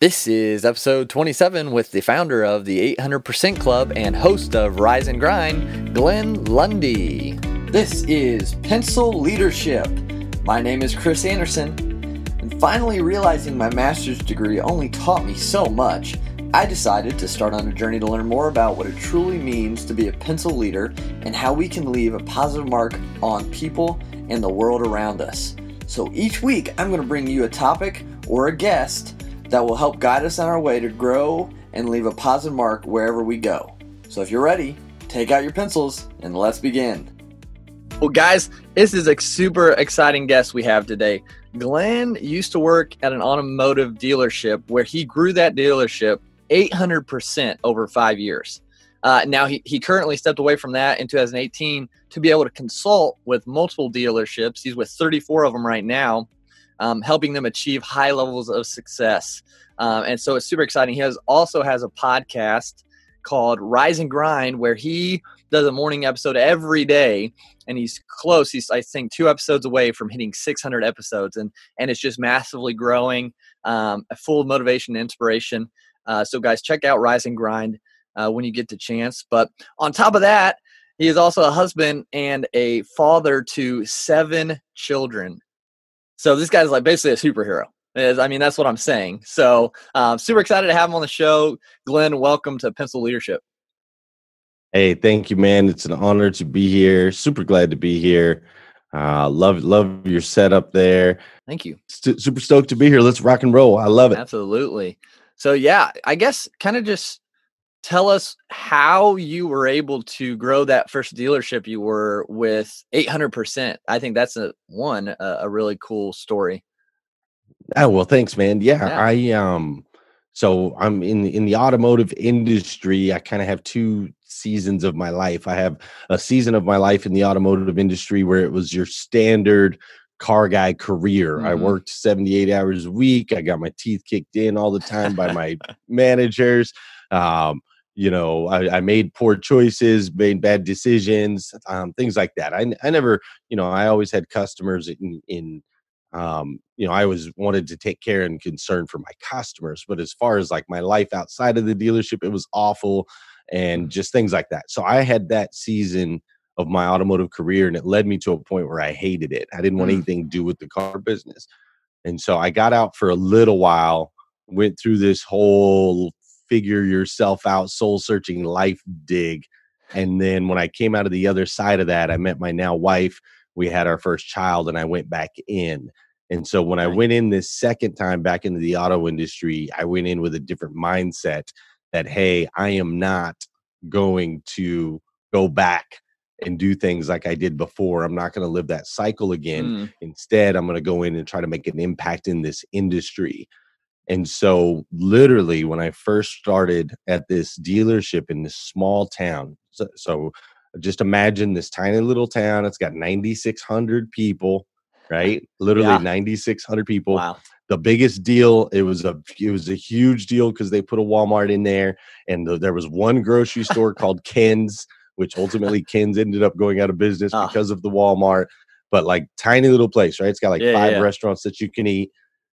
This is episode 27 with the founder of the 800% Club and host of Rise and Grind, Glenn Lundy. This is Pencil Leadership. My name is Chris Anderson, and finally realizing my master's degree only taught me so much, I decided to start on a journey to learn more about what it truly means to be a pencil leader and how we can leave a positive mark on people and the world around us. So each week, I'm going to bring you a topic or a guest that will help guide us on our way to grow and leave a positive mark wherever we go. So if you're ready, take out your pencils and let's begin. Well, guys, this is a super exciting guest we have today. Glenn used to work at an automotive dealership where he grew that dealership 800% over five years. Uh, now, he, he currently stepped away from that in 2018 to be able to consult with multiple dealerships. He's with 34 of them right now um, helping them achieve high levels of success. Um, and so it's super exciting. He has also has a podcast called Rise and Grind where he does a morning episode every day and he's close he's i think two episodes away from hitting 600 episodes and and it's just massively growing um, full of motivation and inspiration uh, so guys check out rise and grind uh, when you get the chance but on top of that he is also a husband and a father to seven children so this guy's like basically a superhero. Is I mean that's what I'm saying. So um, super excited to have him on the show. Glenn, welcome to Pencil Leadership. Hey, thank you, man. It's an honor to be here. Super glad to be here. Uh, love love your setup there. Thank you. St- super stoked to be here. Let's rock and roll. I love it. Absolutely. So yeah, I guess kind of just tell us how you were able to grow that first dealership you were with 800% i think that's a one a, a really cool story oh well thanks man yeah, yeah. i um so i'm in in the automotive industry i kind of have two seasons of my life i have a season of my life in the automotive industry where it was your standard car guy career. Mm-hmm. I worked 78 hours a week. I got my teeth kicked in all the time by my managers. Um, you know I, I, made poor choices made bad decisions um, things like that I, I never you know i always had customers in, in um, you know i always wanted to take care and concern for my customers but as far as like my life outside of the dealership it was awful and mm. just things like that so i had that season of my automotive career and it led me to a point where i hated it i didn't want mm. anything to do with the car business and so i got out for a little while went through this whole figure yourself out, soul searching life dig. And then when I came out of the other side of that, I met my now wife. We had our first child, and I went back in. And so when I went in this second time back into the auto industry, I went in with a different mindset that, hey, I am not going to go back and do things like I did before. I'm not going to live that cycle again. Mm. Instead, I'm going to go in and try to make an impact in this industry. And so, literally, when I first started at this dealership in this small town, so, so just imagine this tiny little town. It's got 9,600 people, right? Literally yeah. 9,600 people. Wow. The biggest deal. It was a it was a huge deal because they put a Walmart in there, and the, there was one grocery store called Ken's, which ultimately Ken's ended up going out of business oh. because of the Walmart. But like tiny little place, right? It's got like yeah, five yeah. restaurants that you can eat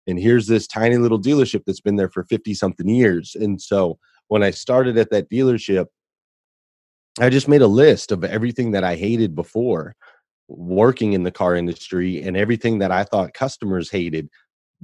and here's this tiny little dealership that's been there for 50 something years. And so when i started at that dealership i just made a list of everything that i hated before working in the car industry and everything that i thought customers hated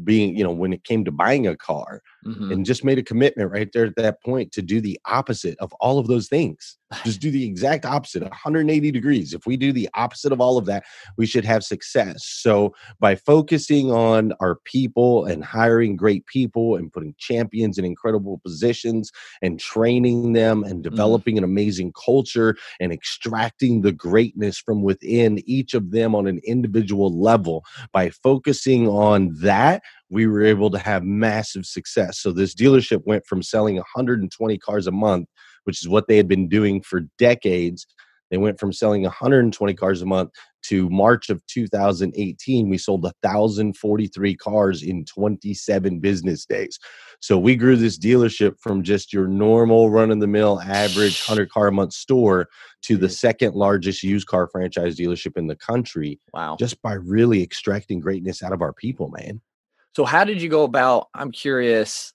being you know when it came to buying a car mm-hmm. and just made a commitment right there at that point to do the opposite of all of those things just do the exact opposite 180 degrees if we do the opposite of all of that we should have success so by focusing on our people and hiring great people and putting champions in incredible positions and training them and mm-hmm. developing mm. an amazing culture and extracting the greatness from within each of them on an individual level by focusing on that we were able to have massive success so this dealership went from selling 120 cars a month which is what they had been doing for decades. They went from selling 120 cars a month to March of 2018, we sold 1,043 cars in 27 business days. So we grew this dealership from just your normal run of the mill average 100 car a month store to the second largest used car franchise dealership in the country. Wow. Just by really extracting greatness out of our people, man. So, how did you go about? I'm curious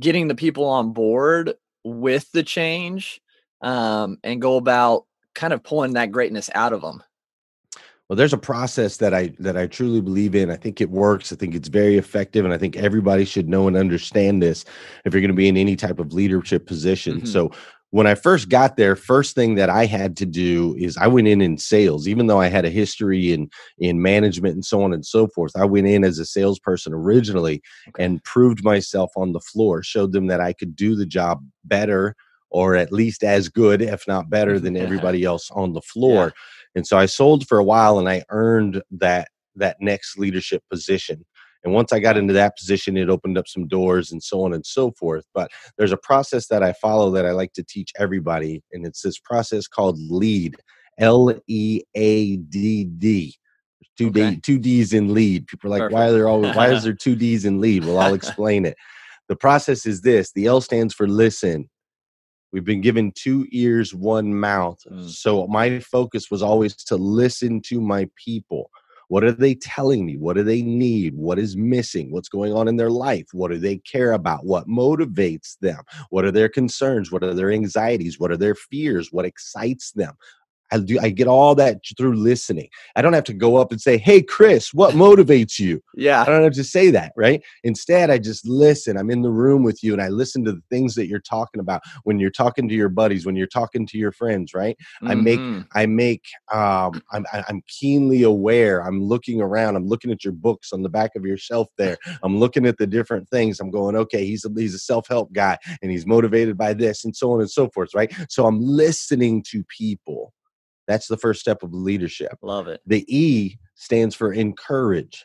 getting the people on board with the change um, and go about kind of pulling that greatness out of them? Well, there's a process that I that I truly believe in. I think it works. I think it's very effective, and I think everybody should know and understand this if you're going to be in any type of leadership position. Mm-hmm. So when I first got there, first thing that I had to do is I went in in sales, even though I had a history in in management and so on and so forth. I went in as a salesperson originally okay. and proved myself on the floor, showed them that I could do the job better or at least as good, if not better, than everybody else on the floor. Yeah. And so I sold for a while and I earned that that next leadership position. And once I got into that position, it opened up some doors and so on and so forth. But there's a process that I follow that I like to teach everybody. And it's this process called LEAD, L E A D D. Two okay. D, two D's in lead. People are like, Perfect. why are there always why is there two D's in lead? Well, I'll explain it. The process is this: the L stands for listen. We've been given two ears, one mouth. Mm. So my focus was always to listen to my people. What are they telling me? What do they need? What is missing? What's going on in their life? What do they care about? What motivates them? What are their concerns? What are their anxieties? What are their fears? What excites them? I do I get all that through listening. I don't have to go up and say, "Hey Chris, what motivates you?" Yeah. I don't have to say that, right? Instead, I just listen. I'm in the room with you and I listen to the things that you're talking about when you're talking to your buddies, when you're talking to your friends, right? Mm-hmm. I make I make um I'm I'm keenly aware. I'm looking around. I'm looking at your books on the back of your shelf there. I'm looking at the different things. I'm going, "Okay, he's a, he's a self-help guy and he's motivated by this and so on and so forth," right? So I'm listening to people that's the first step of leadership. Love it. The E stands for encourage.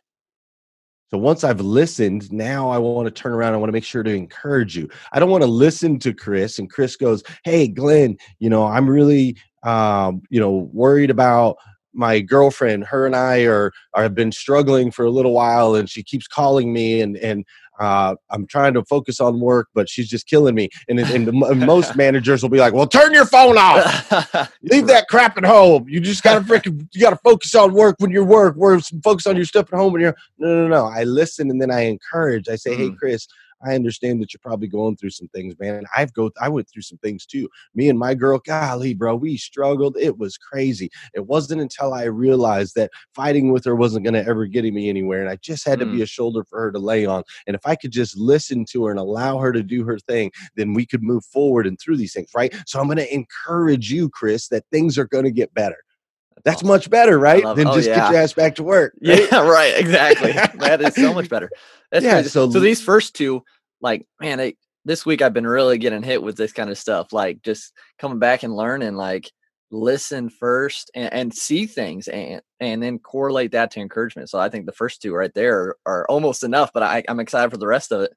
So once I've listened, now I want to turn around. I want to make sure to encourage you. I don't want to listen to Chris and Chris goes, "Hey, Glenn, you know, I'm really, um, you know, worried about my girlfriend. Her and I are, are have been struggling for a little while, and she keeps calling me, and and uh, I'm trying to focus on work, but she's just killing me. And, and the, most managers will be like, "Well, turn your phone off. Leave that crap at home. You just gotta freaking you gotta focus on work when you're work. Work focus on your stuff at home when you're no no no. I listen and then I encourage. I say, mm. "Hey, Chris, I understand that you're probably going through some things, man. I've go I went through some things too. Me and my girl, golly, bro, we struggled. It was crazy. It wasn't until I realized that fighting with her wasn't going to ever get me anywhere, and I just had mm. to be a shoulder for her to lay on. And if I could just listen to her and allow her to do her thing, then we could move forward and through these things, right? So I'm going to encourage you, Chris, that things are going to get better. That's awesome. much better, right? Than oh, just yeah. get your ass back to work. Right? Yeah, right. Exactly. that is so much better. That's yeah, so, so these first two, like man this week i've been really getting hit with this kind of stuff like just coming back and learning like listen first and, and see things and and then correlate that to encouragement so i think the first two right there are, are almost enough but I, i'm excited for the rest of it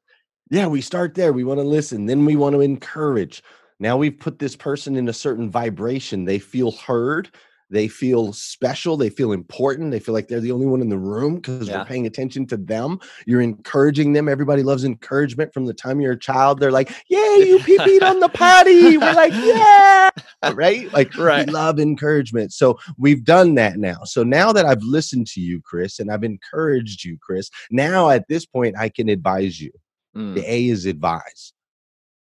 yeah we start there we want to listen then we want to encourage now we've put this person in a certain vibration they feel heard they feel special. They feel important. They feel like they're the only one in the room because yeah. we're paying attention to them. You're encouraging them. Everybody loves encouragement from the time you're a child. They're like, Yay, you pee peed on the potty. We're like, Yeah. Right? Like, right. we love encouragement. So we've done that now. So now that I've listened to you, Chris, and I've encouraged you, Chris, now at this point, I can advise you. Mm. The A is advise.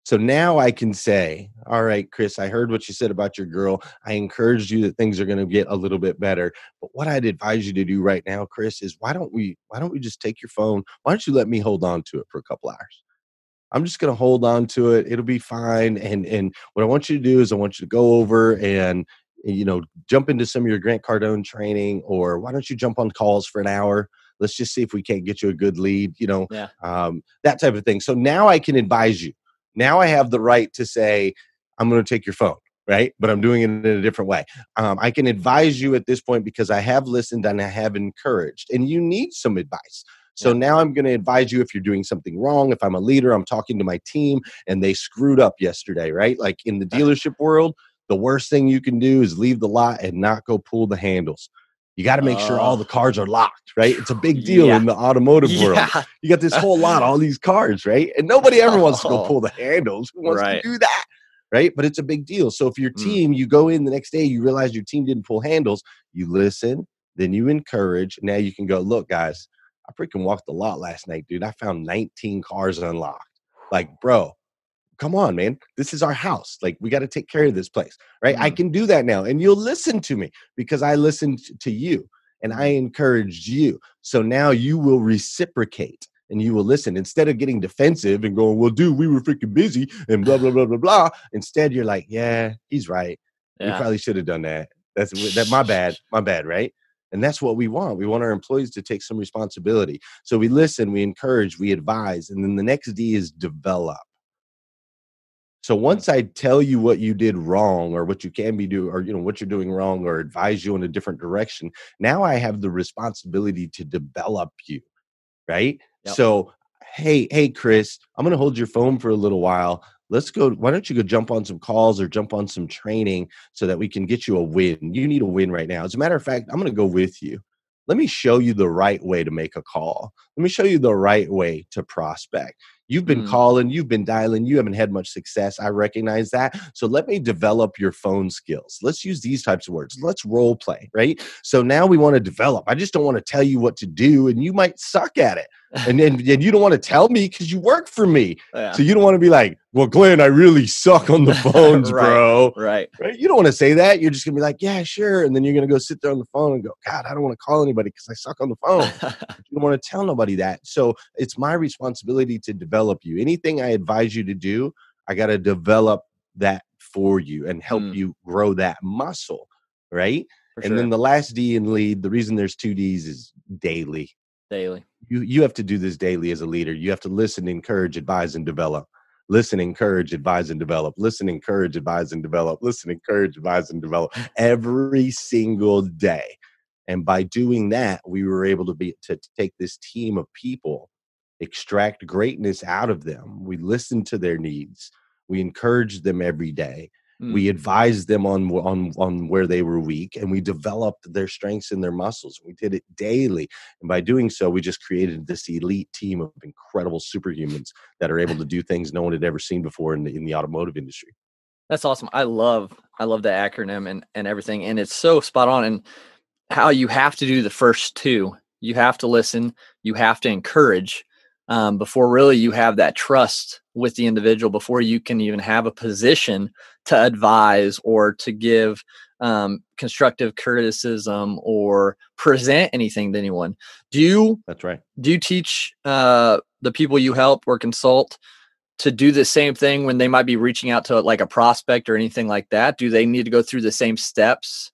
So now I can say, all right, Chris, I heard what you said about your girl. I encouraged you that things are going to get a little bit better. But what I'd advise you to do right now, Chris, is why don't we why don't we just take your phone? Why don't you let me hold on to it for a couple hours? I'm just going to hold on to it. It'll be fine. And and what I want you to do is I want you to go over and you know jump into some of your Grant Cardone training, or why don't you jump on calls for an hour? Let's just see if we can't get you a good lead. You know, yeah. um, that type of thing. So now I can advise you now I have the right to say, I'm going to take your phone, right? But I'm doing it in a different way. Um, I can advise you at this point because I have listened and I have encouraged, and you need some advice. So yeah. now I'm going to advise you if you're doing something wrong. If I'm a leader, I'm talking to my team and they screwed up yesterday, right? Like in the dealership world, the worst thing you can do is leave the lot and not go pull the handles. You got to make uh, sure all the cars are locked, right? It's a big deal yeah. in the automotive world. Yeah. You got this whole lot, all these cars, right? And nobody ever wants to go pull the handles. Who wants right. to do that? Right. But it's a big deal. So if your mm. team, mm. you go in the next day, you realize your team didn't pull handles, you listen, then you encourage. Now you can go, look, guys, I freaking walked the lot last night, dude. I found 19 cars unlocked. like, bro, come on, man. This is our house. Like, we got to take care of this place, right? Mm-hmm. I can do that now. And you'll listen to me because I listened to you and I encouraged you. So now you will reciprocate and you will listen instead of getting defensive and going, well, dude, we were freaking busy and blah, blah, blah, blah, blah. Instead, you're like, yeah, he's right. Yeah. We probably should have done that. That's that my bad, my bad, right? And that's what we want. We want our employees to take some responsibility. So we listen, we encourage, we advise. And then the next D is develop. So once I tell you what you did wrong or what you can be doing or you know what you're doing wrong or advise you in a different direction, now I have the responsibility to develop you. Right? Yep. So hey, hey Chris, I'm going to hold your phone for a little while. Let's go why don't you go jump on some calls or jump on some training so that we can get you a win. You need a win right now. As a matter of fact, I'm going to go with you let me show you the right way to make a call. Let me show you the right way to prospect. You've been mm. calling, you've been dialing, you haven't had much success. I recognize that. So let me develop your phone skills. Let's use these types of words. Let's role play, right? So now we want to develop. I just don't want to tell you what to do, and you might suck at it and then and you don't want to tell me because you work for me. Yeah. So you don't want to be like, well, Glenn, I really suck on the phones, right, bro. Right. Right. You don't want to say that. You're just gonna be like, yeah, sure. And then you're gonna go sit there on the phone and go, God, I don't want to call anybody because I suck on the phone. you don't want to tell nobody that. So it's my responsibility to develop you. Anything I advise you to do, I gotta develop that for you and help mm. you grow that muscle. Right. For and sure. then the last D in lead, the reason there's two D's is daily. Daily you you have to do this daily as a leader. You have to listen, encourage, advise, and develop. Listen, encourage, advise, and develop. Listen, encourage, advise, and develop. Listen, encourage, advise, and develop every single day. And by doing that, we were able to be to take this team of people, extract greatness out of them. We listened to their needs. We encouraged them every day we mm. advised them on on on where they were weak and we developed their strengths and their muscles we did it daily and by doing so we just created this elite team of incredible superhumans that are able to do things no one had ever seen before in the, in the automotive industry. That's awesome. I love i love the acronym and and everything and it's so spot on and how you have to do the first two. You have to listen you have to encourage um, before really you have that trust with the individual before you can even have a position to advise or to give um, constructive criticism or present anything to anyone. Do you? That's right. Do you teach uh, the people you help or consult to do the same thing when they might be reaching out to like a prospect or anything like that? Do they need to go through the same steps?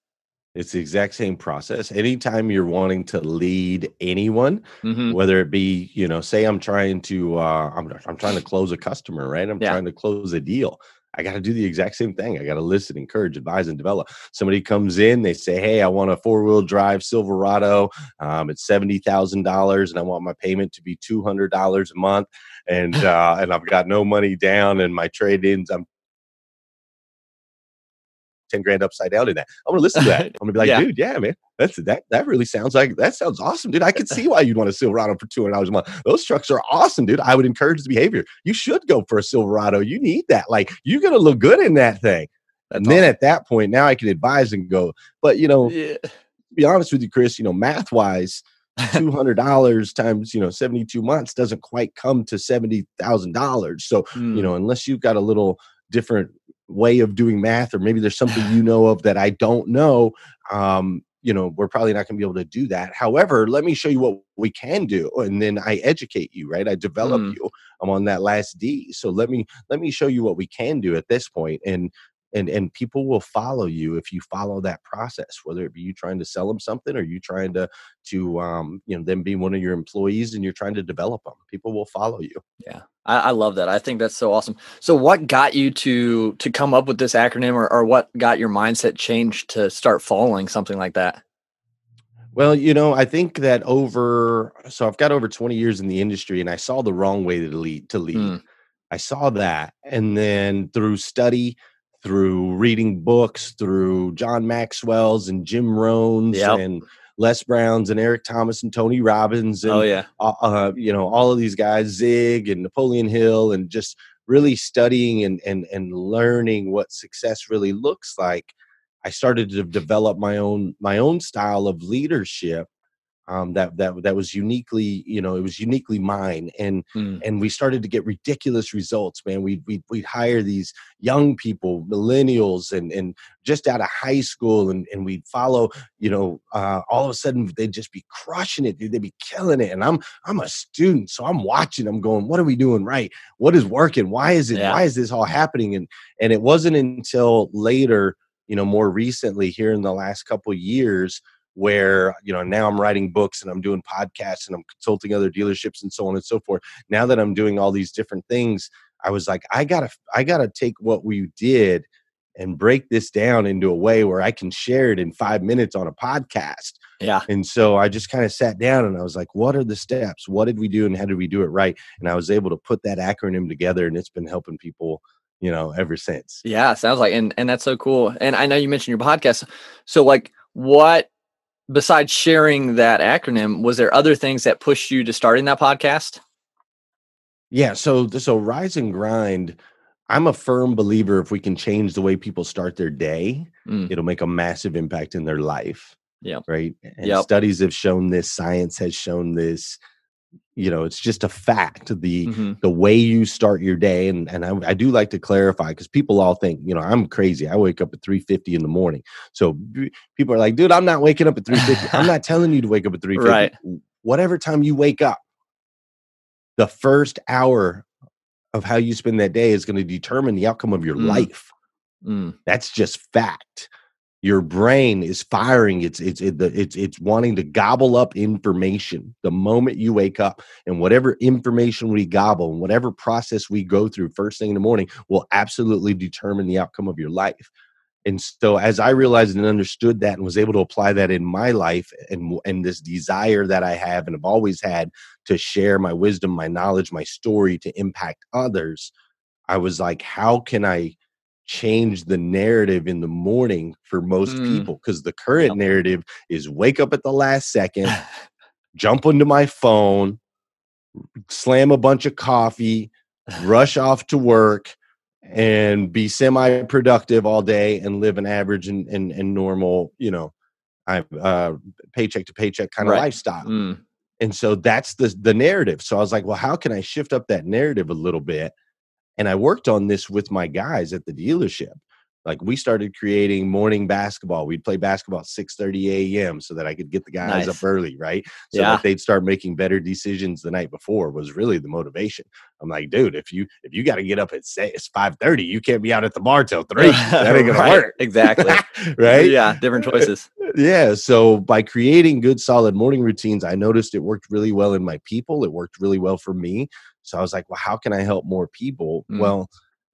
It's the exact same process. Anytime you're wanting to lead anyone, mm-hmm. whether it be, you know, say I'm trying to, uh, I'm, I'm trying to close a customer, right? I'm yeah. trying to close a deal. I got to do the exact same thing. I got to listen, encourage, advise, and develop. Somebody comes in, they say, "Hey, I want a four-wheel drive Silverado. Um, it's seventy thousand dollars, and I want my payment to be two hundred dollars a month, and uh, and I've got no money down, and my trade-ins. I'm 10 grand upside down in that. I'm gonna listen to that. I'm gonna be like, yeah. dude, yeah, man, that's that that really sounds like that sounds awesome, dude. I could see why you'd want a Silverado for two hundred dollars a month. Those trucks are awesome, dude. I would encourage the behavior. You should go for a Silverado. You need that. Like you're gonna look good in that thing. That's and awesome. then at that point, now I can advise and go. But you know, yeah. be honest with you, Chris, you know, math wise, two hundred dollars times you know seventy two months doesn't quite come to seventy thousand dollars. So mm. you know, unless you've got a little different way of doing math or maybe there's something you know of that i don't know um, you know we're probably not going to be able to do that. However let me show you what we can do and then i educate you right? I develop mm. you i'm on that last d. So let me let me show you what we can do at this point and and and people will follow you if you follow that process whether it be you trying to sell them something or you trying to to um you know them being one of your employees and you're trying to develop them people will follow you yeah I, I love that i think that's so awesome so what got you to to come up with this acronym or, or what got your mindset changed to start following something like that well, you know, I think that over so I've got over 20 years in the industry and I saw the wrong way to lead to lead. Mm. I saw that and then through study through reading books, through John Maxwell's and Jim Rohn's yep. and Les Brown's and Eric Thomas and Tony Robbins and oh yeah, uh, uh, you know all of these guys, Zig and Napoleon Hill, and just really studying and and and learning what success really looks like. I started to develop my own my own style of leadership um, that that that was uniquely, you know, it was uniquely mine, and mm. and we started to get ridiculous results, man. We we we'd hire these young people, millennials, and and just out of high school, and and we'd follow, you know, uh, all of a sudden they'd just be crushing it, dude. They'd be killing it, and I'm I'm a student, so I'm watching. I'm going, what are we doing right? What is working? Why is it? Yeah. Why is this all happening? And and it wasn't until later, you know, more recently here in the last couple years where you know now i'm writing books and i'm doing podcasts and i'm consulting other dealerships and so on and so forth. Now that i'm doing all these different things i was like i gotta i gotta take what we did and break this down into a way where i can share it in five minutes on a podcast. Yeah. And so i just kind of sat down and i was like what are the steps? What did we do and how did we do it right? And i was able to put that acronym together and it's been helping people you know ever since. Yeah sounds like and and that's so cool. And i know you mentioned your podcast. So like what besides sharing that acronym, was there other things that pushed you to starting that podcast? Yeah, so so rise and grind. I'm a firm believer if we can change the way people start their day, mm. it'll make a massive impact in their life. Yeah. Right. And yep. studies have shown this, science has shown this you know it's just a fact the mm-hmm. the way you start your day and and I, I do like to clarify because people all think you know I'm crazy I wake up at 3:50 in the morning so b- people are like dude I'm not waking up at 3:50 I'm not telling you to wake up at 3:50 right. whatever time you wake up the first hour of how you spend that day is going to determine the outcome of your mm. life mm. that's just fact your brain is firing. It's it's it's it's wanting to gobble up information the moment you wake up. And whatever information we gobble and whatever process we go through first thing in the morning will absolutely determine the outcome of your life. And so as i realized and understood that and was able to apply that in my life and and this desire that i have and have always had to share my wisdom my knowledge my story to impact others i was like how can i change the narrative in the morning for most mm. people because the current yep. narrative is wake up at the last second, jump into my phone, slam a bunch of coffee, rush off to work, and be semi productive all day and live an average and, and, and normal, you know, I uh, paycheck to paycheck kind of right. lifestyle. Mm. And so that's the the narrative. So I was like, well, how can I shift up that narrative a little bit? And I worked on this with my guys at the dealership. Like we started creating morning basketball. We'd play basketball at 6 30 a.m. so that I could get the guys nice. up early, right? So yeah. that they'd start making better decisions the night before was really the motivation. I'm like, dude, if you if you got to get up at say it's 5 30, you can't be out at the bar till three. That ain't gonna right. work. Exactly. right? Yeah, different choices. Yeah. So by creating good solid morning routines, I noticed it worked really well in my people. It worked really well for me. So I was like, well, how can I help more people? Mm. Well,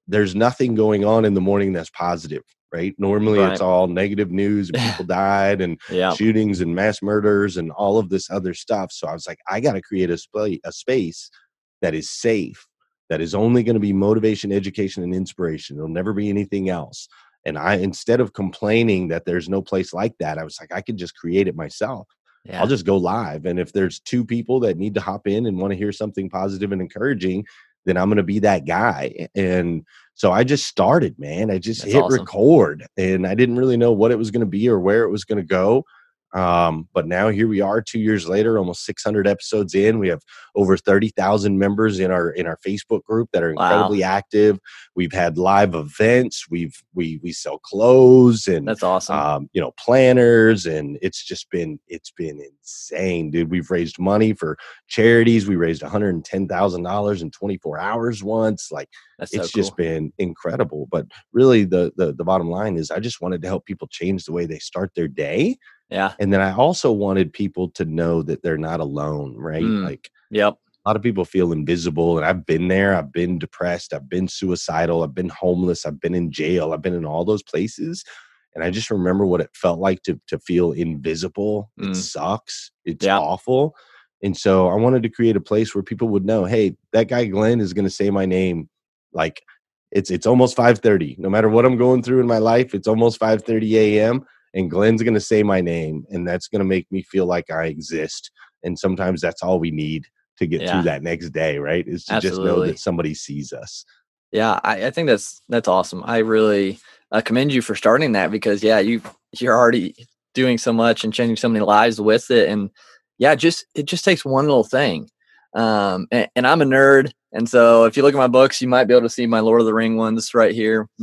there's nothing going on in the morning that's positive, right? Normally right. it's all negative news people died and yeah. shootings and mass murders and all of this other stuff. So I was like, I got to create a, sp- a space that is safe, that is only going to be motivation, education, and inspiration. It'll never be anything else. And I, instead of complaining that there's no place like that, I was like, I could just create it myself yeah. I'll just go live. And if there's two people that need to hop in and want to hear something positive and encouraging, then I'm going to be that guy. And so I just started, man. I just That's hit awesome. record and I didn't really know what it was going to be or where it was going to go. Um, but now here we are, two years later, almost 600 episodes in. We have over 30,000 members in our in our Facebook group that are incredibly wow. active. We've had live events. We've we we sell clothes and that's awesome. Um, you know, planners, and it's just been it's been insane, dude. We've raised money for charities. We raised 110 thousand dollars in 24 hours once. Like that's it's so cool. just been incredible. But really, the, the the bottom line is, I just wanted to help people change the way they start their day yeah. And then I also wanted people to know that they're not alone, right? Mm. Like, yep. A lot of people feel invisible, and I've been there. I've been depressed. I've been suicidal. I've been homeless. I've been in jail. I've been in all those places. And I just remember what it felt like to to feel invisible. Mm. It sucks. It's yep. awful. And so I wanted to create a place where people would know, hey, that guy Glenn is going to say my name like it's it's almost 5:30. No matter what I'm going through in my life, it's almost 5:30 a.m and Glenn's going to say my name, and that's going to make me feel like I exist. And sometimes that's all we need to get yeah. through that next day, right? Is to Absolutely. just know that somebody sees us. Yeah, I, I think that's that's awesome. I really uh, commend you for starting that because yeah, you you're already doing so much and changing so many lives with it, and yeah, just it just takes one little thing. Um, and, and, I'm a nerd, and so if you look at my books, you might be able to see my Lord of the Ring ones right here.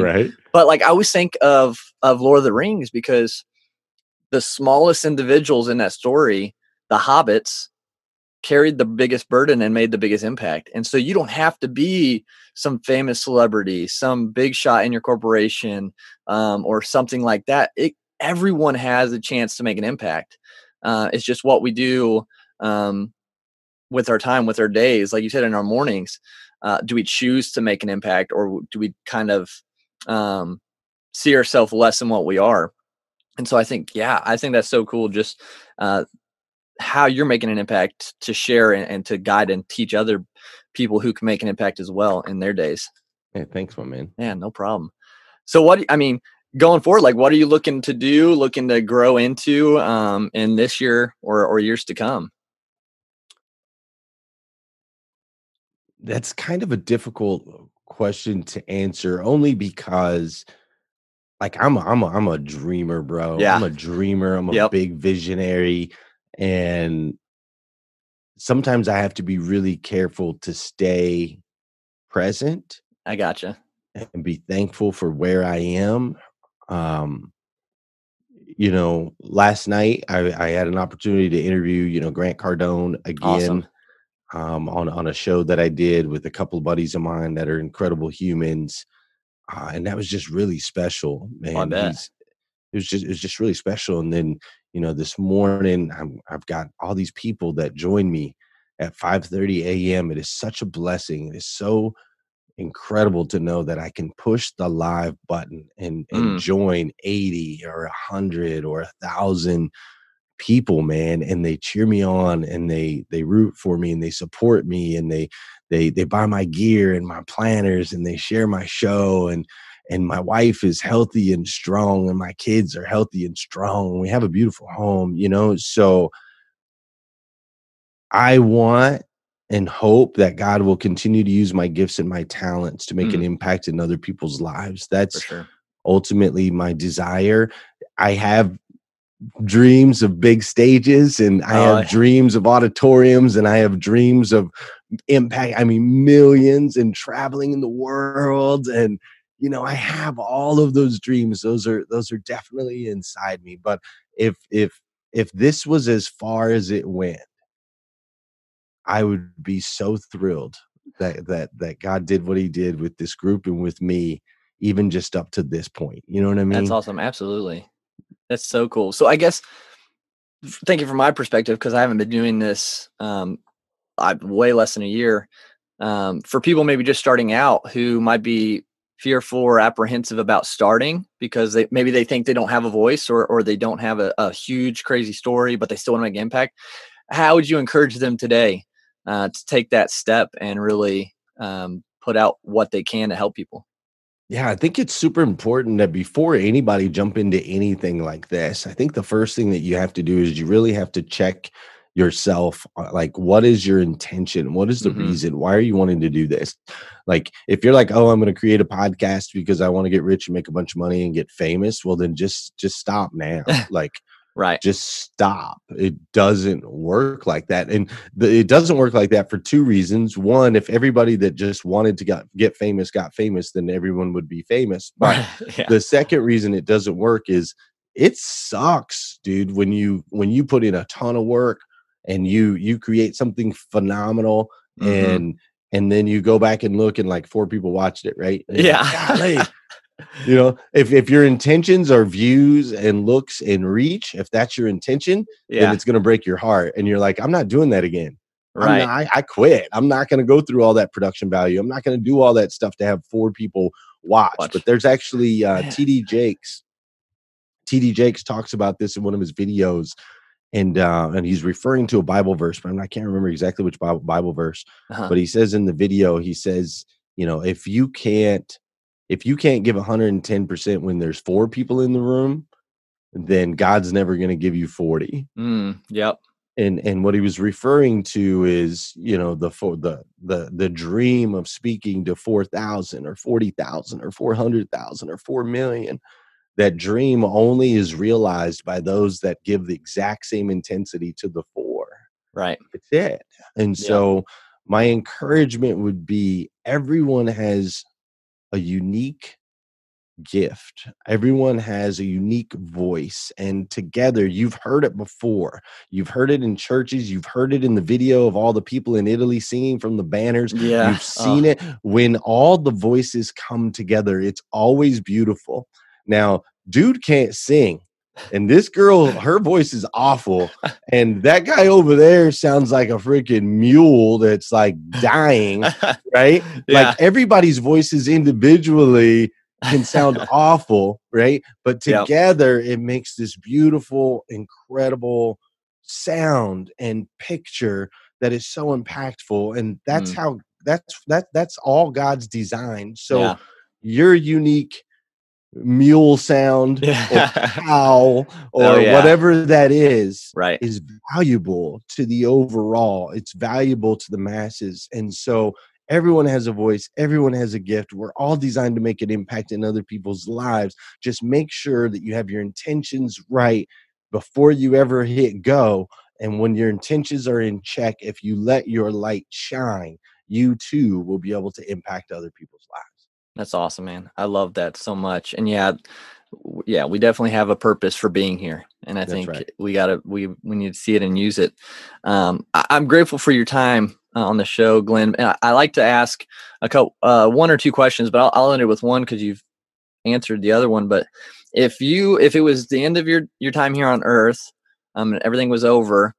right. But like I always think of of Lord of the Rings because the smallest individuals in that story, the hobbits, carried the biggest burden and made the biggest impact. And so you don't have to be some famous celebrity, some big shot in your corporation, um, or something like that. It, everyone has a chance to make an impact. Uh, it's just what we do um, with our time, with our days, like you said, in our mornings. Uh, do we choose to make an impact, or do we kind of um, see ourselves less than what we are? And so I think, yeah, I think that's so cool. Just uh, how you're making an impact to share and, and, to guide and teach other people who can make an impact as well in their days. Yeah, thanks, my man. Yeah, no problem. So what I mean, going forward, like what are you looking to do, looking to grow into um in this year or or years to come? That's kind of a difficult question to answer only because like I'm a, I'm a, I'm a dreamer, bro. Yeah. I'm a dreamer. I'm a yep. big visionary and sometimes I have to be really careful to stay present. I gotcha. And be thankful for where I am. Um, you know, last night I, I had an opportunity to interview, you know, Grant Cardone again awesome. Um, on on a show that I did with a couple of buddies of mine that are incredible humans, uh, and that was just really special, man. it was just it was just really special. And then you know this morning I'm, i've got all these people that join me at 5:30 a.m. It is such a blessing. It is so incredible to know that I can push the live button and, and mm. join 80 or 100 or a thousand people, man, and they cheer me on and they they root for me and they support me and they they they buy my gear and my planners and they share my show and and my wife is healthy and strong and my kids are healthy and strong we have a beautiful home you know so i want and hope that god will continue to use my gifts and my talents to make mm. an impact in other people's lives that's sure. ultimately my desire i have dreams of big stages and I have uh. dreams of auditoriums and I have dreams of impact I mean millions and traveling in the world and you know i have all of those dreams. Those are those are definitely inside me but if if if this was as far as it went i would be so thrilled that that that god did what he did with this group and with me even just up to this point you know what i mean? that's awesome absolutely that's so cool. So i guess thank you from my perspective because i haven't been doing this um I, way less than a year um, for people maybe just starting out who might be fearful or apprehensive about starting because they maybe they think they don't have a voice or or they don't have a, a huge crazy story but they still want to make impact. How would you encourage them today uh, to take that step and really um, put out what they can to help people yeah i think it's super important that before anybody jump into anything like this i think the first thing that you have to do is you really have to check yourself uh, like what is your intention? What is the mm-hmm. reason? Why are you wanting to do this? Like if you're like oh i'm going to create a podcast because i want to get rich and make a bunch of money and get famous well then just just stop now. Like right. just stop. It doesn't work like that and the, it doesn't work like that for two reasons. One if everybody that just wanted to get, get famous got famous then everyone would be famous but yeah. the second reason it doesn't work is it sucks dude when you when you put in a ton of work and you you create something phenomenal mm-hmm. and and then you go back and look and like four people watched it right? Yeah. Like, you know if, if your intentions are views and looks and reach if that's your intention yeah. then it's going to break your heart and you're like i'm not doing that again right not, I, I quit i'm not going to go through all that production value i'm not going to do all that stuff to have four people watch, watch. but there's actually uh, td jakes td jakes talks about this in one of his videos and uh, and he's referring to a Bible verse, but I can't remember exactly which Bible, Bible verse. Uh-huh. But he says in the video, he says, you know, if you can't if you can't give 110 percent when there's four people in the room, then God's never going to give you 40. Mm, yep. And and what he was referring to is, you know, the for the the the dream of speaking to 4,000 or 40,000 or 400,000 or 4 million that dream only is realized by those that give the exact same intensity to the four. Right. It's it. And Yeah. so my encouragement would be everyone has a unique gift. Everyone has a unique voice and together you've heard it before. You've heard it in churches, you've heard it in the video of all the people in Italy singing from the banners. Yeah. You've uh-huh. seen Oh, it when all the voices come together. It's always beautiful. Now, dude can't sing. And this girl, her voice is awful. And that guy over there sounds like a freaking mule that's like dying, right? yeah. Like everybody's voices individually can sound awful, right? But Yep. together it makes this beautiful, incredible sound and picture that is so impactful. And that's Mm. how that's that that's all God's design. So Yeah. your unique mule sound or cow or Oh, yeah. whatever that is right. is valuable to the overall. It's valuable to the masses. And so everyone has a voice. Everyone has a gift. We're all designed to make an impact in other people's lives. Just make sure that you have your intentions right before you ever hit go. And when your intentions are in check if you let your light shine you too will be able to impact other people's lives That's awesome, man. I love that so much. And yeah, yeah, we definitely have a purpose for being here, and I That's think right. we gotta we we need to see it and use it. Um, I, I'm grateful for your time uh, on the show, Glenn. And I, I like to ask a couple, uh, one or two questions, but I'll, I'll end it with one because you've answered the other one. But if you if it was the end of your your time here on Earth, um, and everything was over,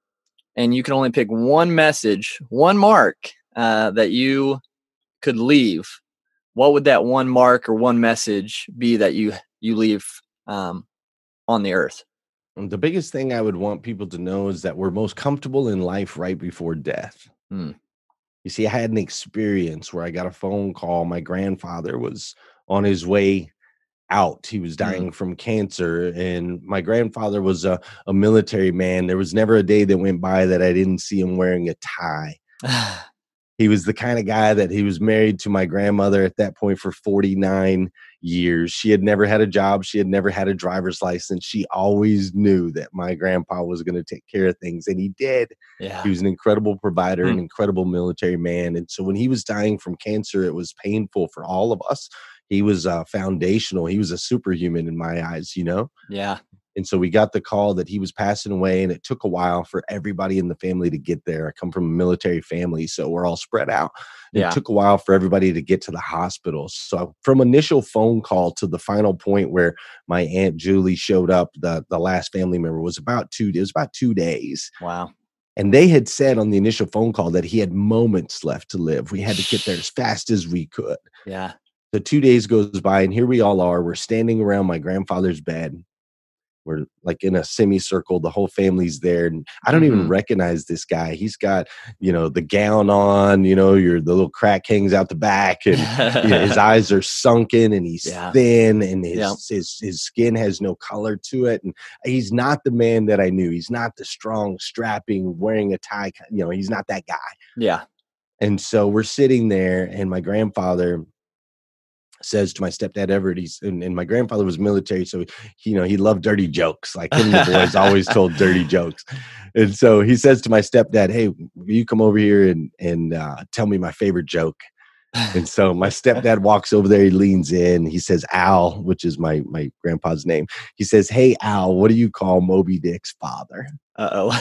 and you could only pick one message, one mark uh, that you could leave what would that one mark or one message be that you you leave um, on the earth the biggest thing I would want people to know is that we're most comfortable in life right before death. Hmm. You see, I had an experience where I got a phone call. My grandfather was on his way out. He was Hmm. dying from cancer. And my grandfather was a, a military man. There was never a day that went by that I didn't see him wearing a tie. He was the kind of guy that he was married to my grandmother at that point for 49 years. She had never had a job. She had never had a driver's license. She always knew that my grandpa was going to take care of things, and he did. yeah He was an incredible provider, an Hmm. incredible military man. And so when he was dying from cancer, it was painful for all of us. He was uh, foundational. He was a superhuman in my eyes, you know? yeah And so we got the call that he was passing away, and it took a while for everybody in the family to get there. I come from a military family, so we're all spread out. It took a while for everybody to get to the hospital. So from initial phone call to the final point where my aunt Julie showed up, the the last family member was about two. It was about two days, wow and they had said on the initial phone call that he had moments left to live. We had to get there as fast as we could. yeah The two days goes by, and here we all are. We're standing around my grandfather's bed. We're like in a semicircle. The whole family's there, and I don't even Mhm. recognize this guy. He's got, you know, the gown on. You know, your the little crack hangs out the back, and you know, his eyes are sunken, and he's Yeah. thin, and his, Yeah. his his skin has no color to it, and he's not the man that I knew. He's not the strong, strapping, wearing a tie. You know, he's not that guy. yeah And so we're sitting there, and my grandfather says to my stepdad Everett, he's and, and my grandfather was military, so he, you know he loved dirty jokes. Like him and the boys always told dirty jokes. And so he says to my stepdad, "Hey, will you come over here and and uh, tell me my favorite joke?" And so my stepdad walks over there. He leans in. He says, "Al," which is my my grandpa's name. He says, "Hey, Al, what do you call Moby Dick's father?" uh-oh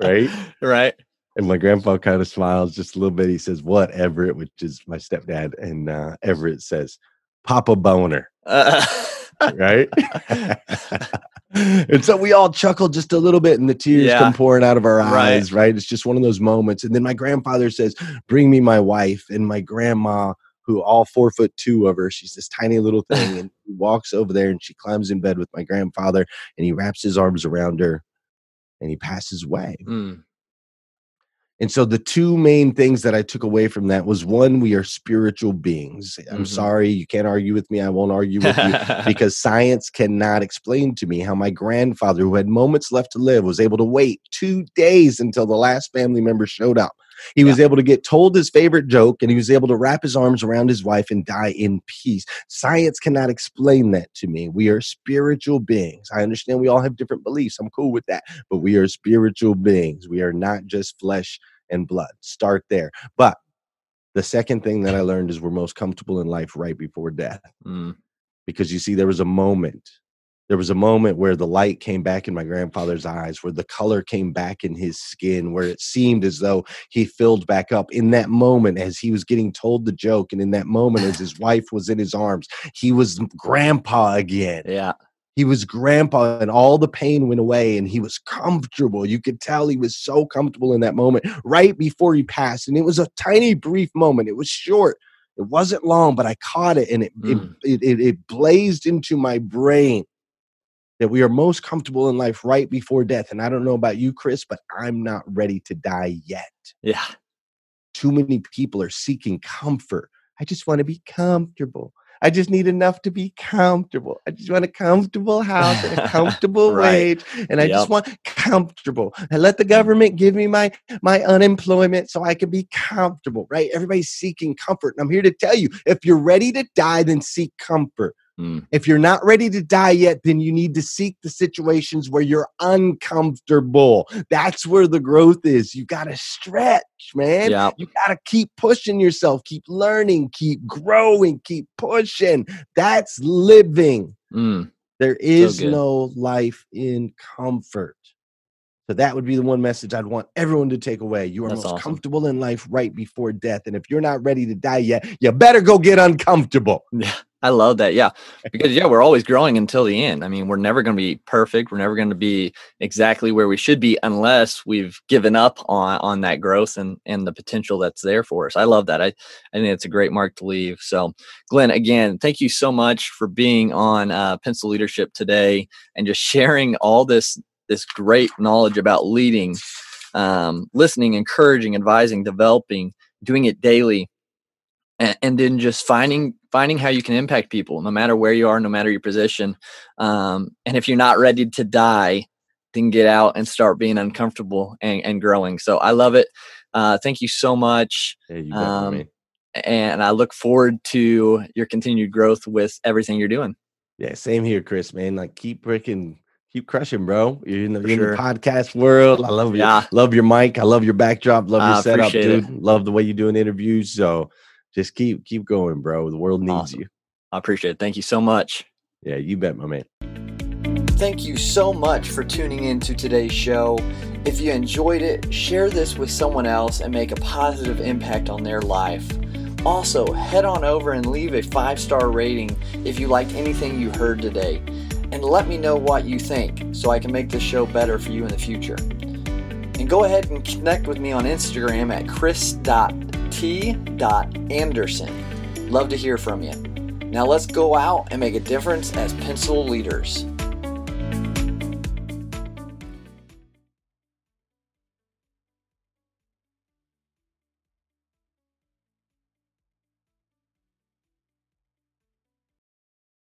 Right? right And my grandpa kind of smiles just a little bit. He says, What, Everett, which is my stepdad. And uh, Everett says, Papa Boner, uh, right? and so we all chuckle just a little bit, and the tears Yeah. come pouring out of our Right. eyes, right? It's just one of those moments. And then my grandfather says, Bring me my wife. And my grandma, who all four foot two of her, she's this tiny little thing. And he walks over there and she climbs in bed with my grandfather, and he wraps his arms around her and he passes away. Mm, And so the two main things that I took away from that was one, we are spiritual beings. I'm Mhm. sorry, you can't argue with me. I won't argue with you because science cannot explain to me how my grandfather, who had moments left to live, was able to wait two days until the last family member showed up. He yeah. was able to get told his favorite joke and he was able to wrap his arms around his wife and die in peace. Science cannot explain that to me. We are spiritual beings. I understand we all have different beliefs. I'm cool with that. But we are spiritual beings. We are not just flesh and blood. Start there. But the second thing that I learned is we're most comfortable in life right before death. Mm. Because you see, there was a moment there was a moment where the light came back in my grandfather's eyes, where the color came back in his skin, where it seemed as though he filled back up. In that moment, as he was getting told the joke, and in that moment, as his wife was in his arms, he was grandpa again. Yeah. He was grandpa, and all the pain went away, and he was comfortable. You could tell he was so comfortable in that moment right before he passed. And it was a tiny, brief moment, it was short. It wasn't long, but I caught it and it, mm. it, it, it blazed into my brain that we are most comfortable in life right before death. And I don't know about you, Chris, but I'm not ready to die yet. Yeah. Too many people are seeking comfort. I just want to be comfortable. I just need enough to be comfortable. I just want a comfortable house and a comfortable right. wage, and I yep. just want comfortable. And let the mm-hmm. government give me my my unemployment so I can be comfortable. Right? Everybody's seeking comfort, and I'm here to tell you: if you're ready to die, then seek comfort. Mm. If you're not ready to die yet, then you need to seek the situations where you're uncomfortable. That's where the growth is. You got to stretch, man. Yep. You got to keep pushing yourself, keep learning, keep growing, keep pushing. That's living. Mm. There is so no life in comfort. So that would be the one message I'd want everyone to take away. You are That's most awesome. comfortable in life right before death. And if you're not ready to die yet, you better go get uncomfortable. Yeah. I love that. Yeah. Because yeah, we're always growing until the end. I mean, we're never going to be perfect. We're never going to be exactly where we should be unless we've given up on on that growth and and the potential that's there for us. I love that. I I think it's a great mark to leave. So, Glenn, again, thank you so much for being on uh, Pencil Leadership today and just sharing all this this great knowledge about leading, um, listening, encouraging, advising, developing, doing it daily and, and then just finding finding how you can impact people no matter where you are no matter your position um, and if you're not ready to die then get out and start being uncomfortable and, and growing. So i love it. Uh, thank you so much you um, and i look forward to your continued growth with everything you're doing. Yeah same here chris man. Like keep breaking keep crushing, bro. You're in the, you're sure. in the podcast world. I love you. Yeah. Love your mic. I love your backdrop. Love your uh, setup, dude. It. Love the way you're doing interviews. So just keep keep going, bro. The world needs awesome. you. I appreciate it. Thank you so much. Yeah, you bet, my man. Thank you so much for tuning in to today's show. If you enjoyed it, share this with someone else and make a positive impact on their life. Also, head on over and leave a five star rating if you liked anything you heard today. And let me know what you think so I can make this show better for you in the future. And go ahead and connect with me on Instagram at chris.com T.Anderson. Love to hear from you. Now let's go out and make a difference as pencil leaders.